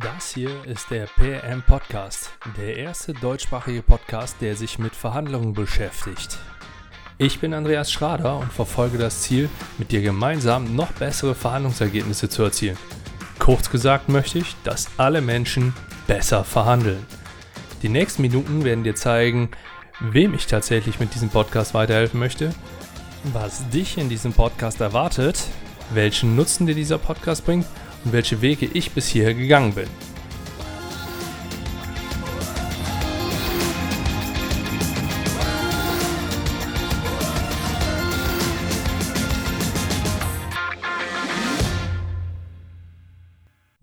Das hier ist der PM Podcast, der erste deutschsprachige Podcast, der sich mit Verhandlungen beschäftigt. Ich bin Andreas Schrader und verfolge das Ziel, mit dir gemeinsam noch bessere Verhandlungsergebnisse zu erzielen. Kurz gesagt möchte ich, dass alle Menschen besser verhandeln. Die nächsten Minuten werden dir zeigen, wem ich tatsächlich mit diesem Podcast weiterhelfen möchte, was dich in diesem Podcast erwartet, welchen Nutzen dir dieser Podcast bringt und welche Wege ich bis hierher gegangen bin.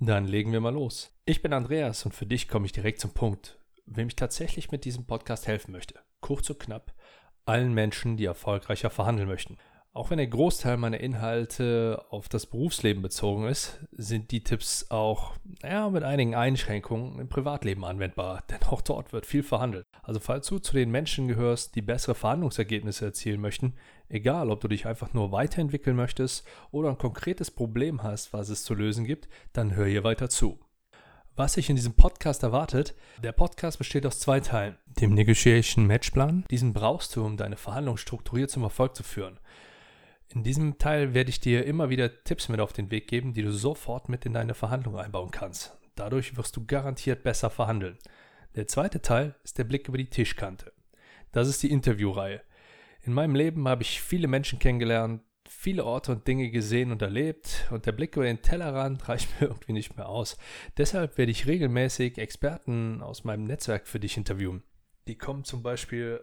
Dann legen wir mal los. Ich bin Andreas und für dich komme ich direkt zum Punkt, wem ich tatsächlich mit diesem Podcast helfen möchte. Kurz und knapp, allen Menschen, die erfolgreicher verhandeln möchten. Auch wenn der Großteil meiner Inhalte auf das Berufsleben bezogen ist, sind die Tipps auch ja, mit einigen Einschränkungen im Privatleben anwendbar, denn auch dort wird viel verhandelt. Also falls du zu den Menschen gehörst, die bessere Verhandlungsergebnisse erzielen möchten, egal ob du dich einfach nur weiterentwickeln möchtest oder ein konkretes Problem hast, was es zu lösen gibt, dann hör hier weiter zu. Was sich in diesem Podcast erwartet, der Podcast besteht aus zwei Teilen. Dem Negotiation Matchplan, diesen brauchst du, um deine Verhandlung strukturiert zum Erfolg zu führen. In diesem Teil werde ich dir immer wieder Tipps mit auf den Weg geben, die du sofort mit in deine Verhandlung einbauen kannst. Dadurch wirst du garantiert besser verhandeln. Der zweite Teil ist der Blick über die Tischkante. Das ist die Interviewreihe. In meinem Leben habe ich viele Menschen kennengelernt, viele Orte und Dinge gesehen und erlebt und der Blick über den Tellerrand reicht mir irgendwie nicht mehr aus. Deshalb werde ich regelmäßig Experten aus meinem Netzwerk für dich interviewen. Die kommen zum Beispiel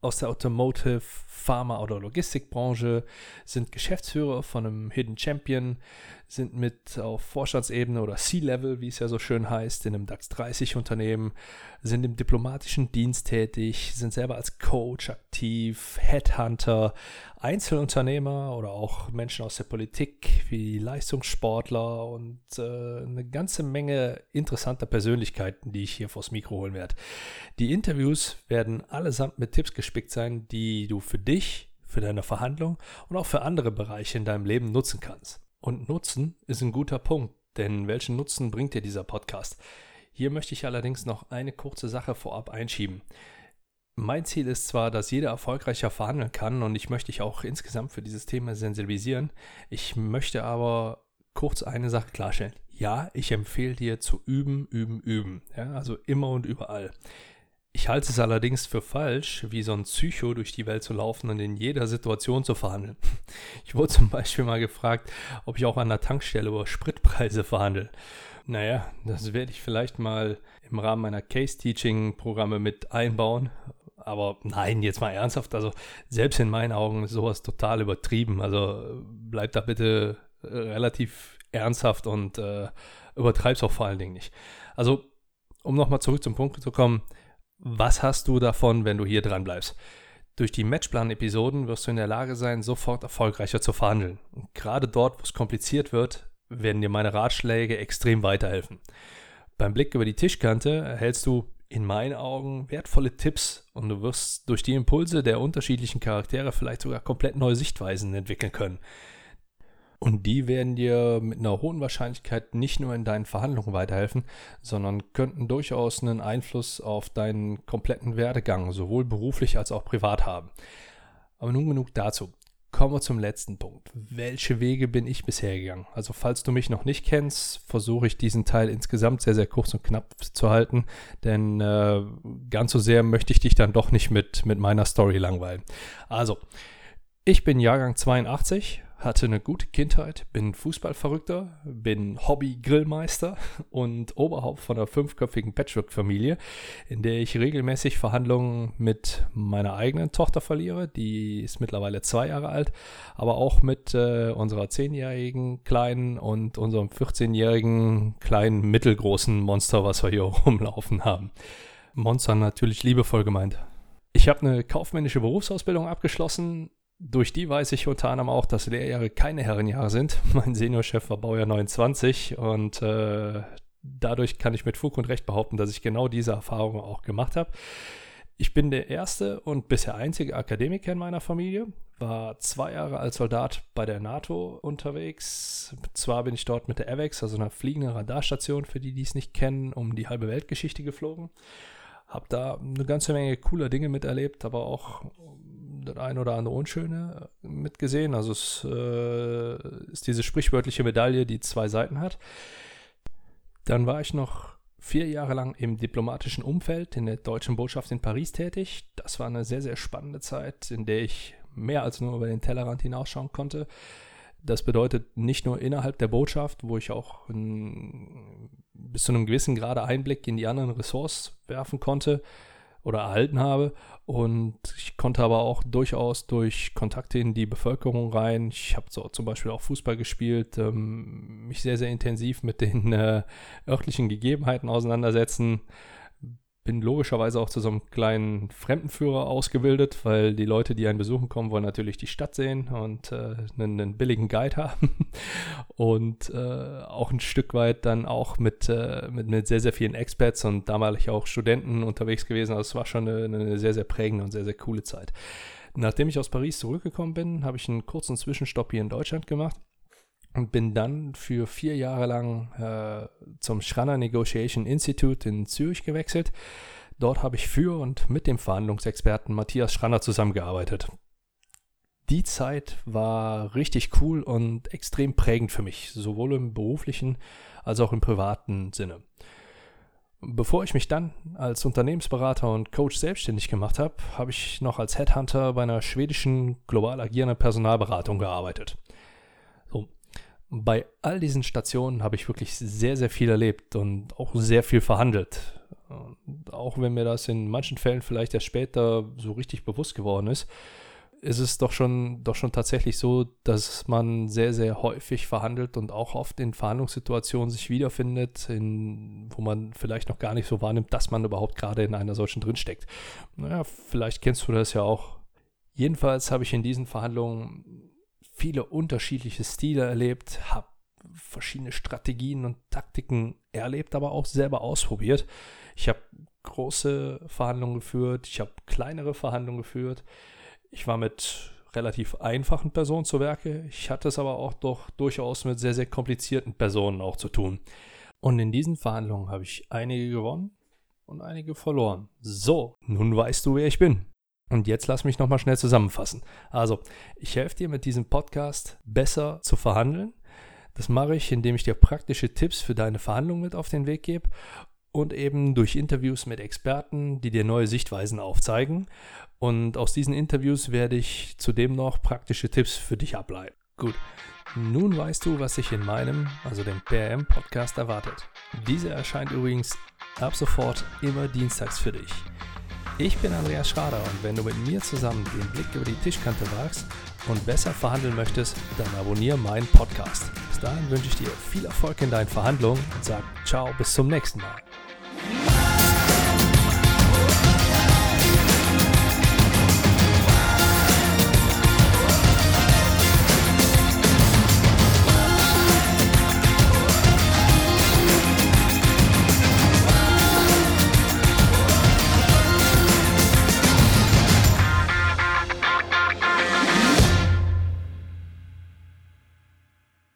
aus der Automotive, Pharma- oder Logistikbranche, sind Geschäftsführer von einem Hidden Champion, sind mit auf Vorstandsebene oder C-Level, wie es ja so schön heißt, in einem DAX 30 Unternehmen, sind im diplomatischen Dienst tätig, sind selber als Coach aktiv, Headhunter, Einzelunternehmer oder auch Menschen aus der Politik wie Leistungssportler und äh, eine ganze Menge interessanter Persönlichkeiten, die ich hier vors Mikro holen werde. Die Interviews werden allesamt mit Tipps gespickt sein, die du für dich, für deine Verhandlung und auch für andere Bereiche in deinem Leben nutzen kannst. Und Nutzen ist ein guter Punkt, denn welchen Nutzen bringt dir dieser Podcast? Hier möchte ich allerdings noch eine kurze Sache vorab einschieben. Mein Ziel ist zwar, dass jeder erfolgreicher verhandeln kann und ich möchte dich auch insgesamt für dieses Thema sensibilisieren. Ich möchte aber kurz eine Sache klarstellen. Ja, ich empfehle dir zu üben, üben, üben. Ja, also immer und überall. Ich halte es allerdings für falsch, wie so ein Psycho durch die Welt zu laufen und in jeder Situation zu verhandeln. Ich wurde zum Beispiel mal gefragt, ob ich auch an der Tankstelle über Spritpreise verhandle. Naja, das werde ich vielleicht mal im Rahmen meiner Case-Teaching-Programme mit einbauen. Aber nein, jetzt mal ernsthaft. Also selbst in meinen Augen ist sowas total übertrieben. Also bleib da bitte relativ ernsthaft und äh, übertreib's auch vor allen Dingen nicht. Also, um nochmal zurück zum Punkt zu kommen, was hast du davon, wenn du hier dran bleibst? Durch die Matchplan-Episoden wirst du in der Lage sein, sofort erfolgreicher zu verhandeln. Und gerade dort, wo es kompliziert wird, werden dir meine Ratschläge extrem weiterhelfen. Beim Blick über die Tischkante erhältst du in meinen Augen wertvolle Tipps und du wirst durch die Impulse der unterschiedlichen Charaktere vielleicht sogar komplett neue Sichtweisen entwickeln können. Und die werden dir mit einer hohen Wahrscheinlichkeit nicht nur in deinen Verhandlungen weiterhelfen, sondern könnten durchaus einen Einfluss auf deinen kompletten Werdegang, sowohl beruflich als auch privat haben. Aber nun genug dazu. Kommen wir zum letzten Punkt. Welche Wege bin ich bisher gegangen? Also falls du mich noch nicht kennst, versuche ich diesen Teil insgesamt sehr, sehr kurz und knapp zu halten, denn äh, ganz so sehr möchte ich dich dann doch nicht mit, mit meiner Story langweilen. Also, ich bin Jahrgang 82, hatte eine gute Kindheit, bin Fußballverrückter, bin Hobby-Grillmeister und Oberhaupt von einer fünfköpfigen Patchwork-Familie, in der ich regelmäßig Verhandlungen mit meiner eigenen Tochter verliere, die ist mittlerweile zwei Jahre alt, aber auch mit äh, unserer zehnjährigen Kleinen und unserem 14-jährigen kleinen mittelgroßen Monster, was wir hier rumlaufen haben. Monster natürlich liebevoll gemeint. Ich habe eine kaufmännische Berufsausbildung abgeschlossen, durch die weiß ich unter anderem auch, dass Lehrjahre keine Herrenjahre sind. Mein Seniorchef war Baujahr 29 und äh, dadurch kann ich mit Fug und Recht behaupten, dass ich genau diese Erfahrung auch gemacht habe. Ich bin der erste und bisher einzige Akademiker in meiner Familie. war zwei Jahre als Soldat bei der NATO unterwegs. Zwar bin ich dort mit der AVEX, also einer fliegenden Radarstation, für die, die es nicht kennen, um die halbe Weltgeschichte geflogen. Hab da eine ganze Menge cooler Dinge miterlebt, aber auch das ein oder andere Unschöne mitgesehen. Also es äh, ist diese sprichwörtliche Medaille, die zwei Seiten hat. Dann war ich noch vier Jahre lang im diplomatischen Umfeld in der deutschen Botschaft in Paris tätig. Das war eine sehr, sehr spannende Zeit, in der ich mehr als nur über den Tellerrand hinausschauen konnte. Das bedeutet nicht nur innerhalb der Botschaft, wo ich auch ein, bis zu einem gewissen Grade Einblick in die anderen Ressorts werfen konnte, oder erhalten habe. Und ich konnte aber auch durchaus durch Kontakte in die Bevölkerung rein, ich habe so zum Beispiel auch Fußball gespielt, ähm, mich sehr, sehr intensiv mit den äh, örtlichen Gegebenheiten auseinandersetzen bin logischerweise auch zu so einem kleinen Fremdenführer ausgebildet, weil die Leute, die einen besuchen kommen, wollen natürlich die Stadt sehen und äh, einen, einen, billigen Guide haben. und äh, auch ein Stück weit dann auch mit, äh, mit, mit, sehr, sehr vielen Experts und damals auch Studenten unterwegs gewesen. Also es war schon eine, eine sehr, sehr prägende und sehr, sehr coole Zeit. Nachdem ich aus Paris zurückgekommen bin, habe ich einen kurzen Zwischenstopp hier in Deutschland gemacht und bin dann für vier Jahre lang äh, zum Schranner Negotiation Institute in Zürich gewechselt. Dort habe ich für und mit dem Verhandlungsexperten Matthias Schranner zusammengearbeitet. Die Zeit war richtig cool und extrem prägend für mich, sowohl im beruflichen als auch im privaten Sinne. Bevor ich mich dann als Unternehmensberater und Coach selbstständig gemacht habe, habe ich noch als Headhunter bei einer schwedischen global agierenden Personalberatung gearbeitet. Bei all diesen Stationen habe ich wirklich sehr, sehr viel erlebt und auch sehr viel verhandelt. Und auch wenn mir das in manchen Fällen vielleicht erst später so richtig bewusst geworden ist, ist es doch schon, doch schon tatsächlich so, dass man sehr, sehr häufig verhandelt und auch oft in Verhandlungssituationen sich wiederfindet, in, wo man vielleicht noch gar nicht so wahrnimmt, dass man überhaupt gerade in einer solchen drinsteckt. Naja, vielleicht kennst du das ja auch. Jedenfalls habe ich in diesen Verhandlungen viele unterschiedliche Stile erlebt, habe verschiedene Strategien und Taktiken erlebt, aber auch selber ausprobiert. Ich habe große Verhandlungen geführt, ich habe kleinere Verhandlungen geführt. Ich war mit relativ einfachen Personen zu Werke. Ich hatte es aber auch doch durchaus mit sehr, sehr komplizierten Personen auch zu tun. Und in diesen Verhandlungen habe ich einige gewonnen und einige verloren. So, nun weißt du, wer ich bin. Und jetzt lass mich nochmal schnell zusammenfassen. Also, ich helfe dir mit diesem Podcast besser zu verhandeln. Das mache ich, indem ich dir praktische Tipps für deine Verhandlungen mit auf den Weg gebe und eben durch Interviews mit Experten, die dir neue Sichtweisen aufzeigen. Und aus diesen Interviews werde ich zudem noch praktische Tipps für dich ableiten. Gut, nun weißt du, was sich in meinem, also dem PRM-Podcast erwartet. Dieser erscheint übrigens ab sofort immer dienstags für dich. Ich bin Andreas Schrader und wenn du mit mir zusammen den Blick über die Tischkante wagst und besser verhandeln möchtest, dann abonniere meinen Podcast. Bis dahin wünsche ich dir viel Erfolg in deinen Verhandlungen und sage ciao bis zum nächsten Mal.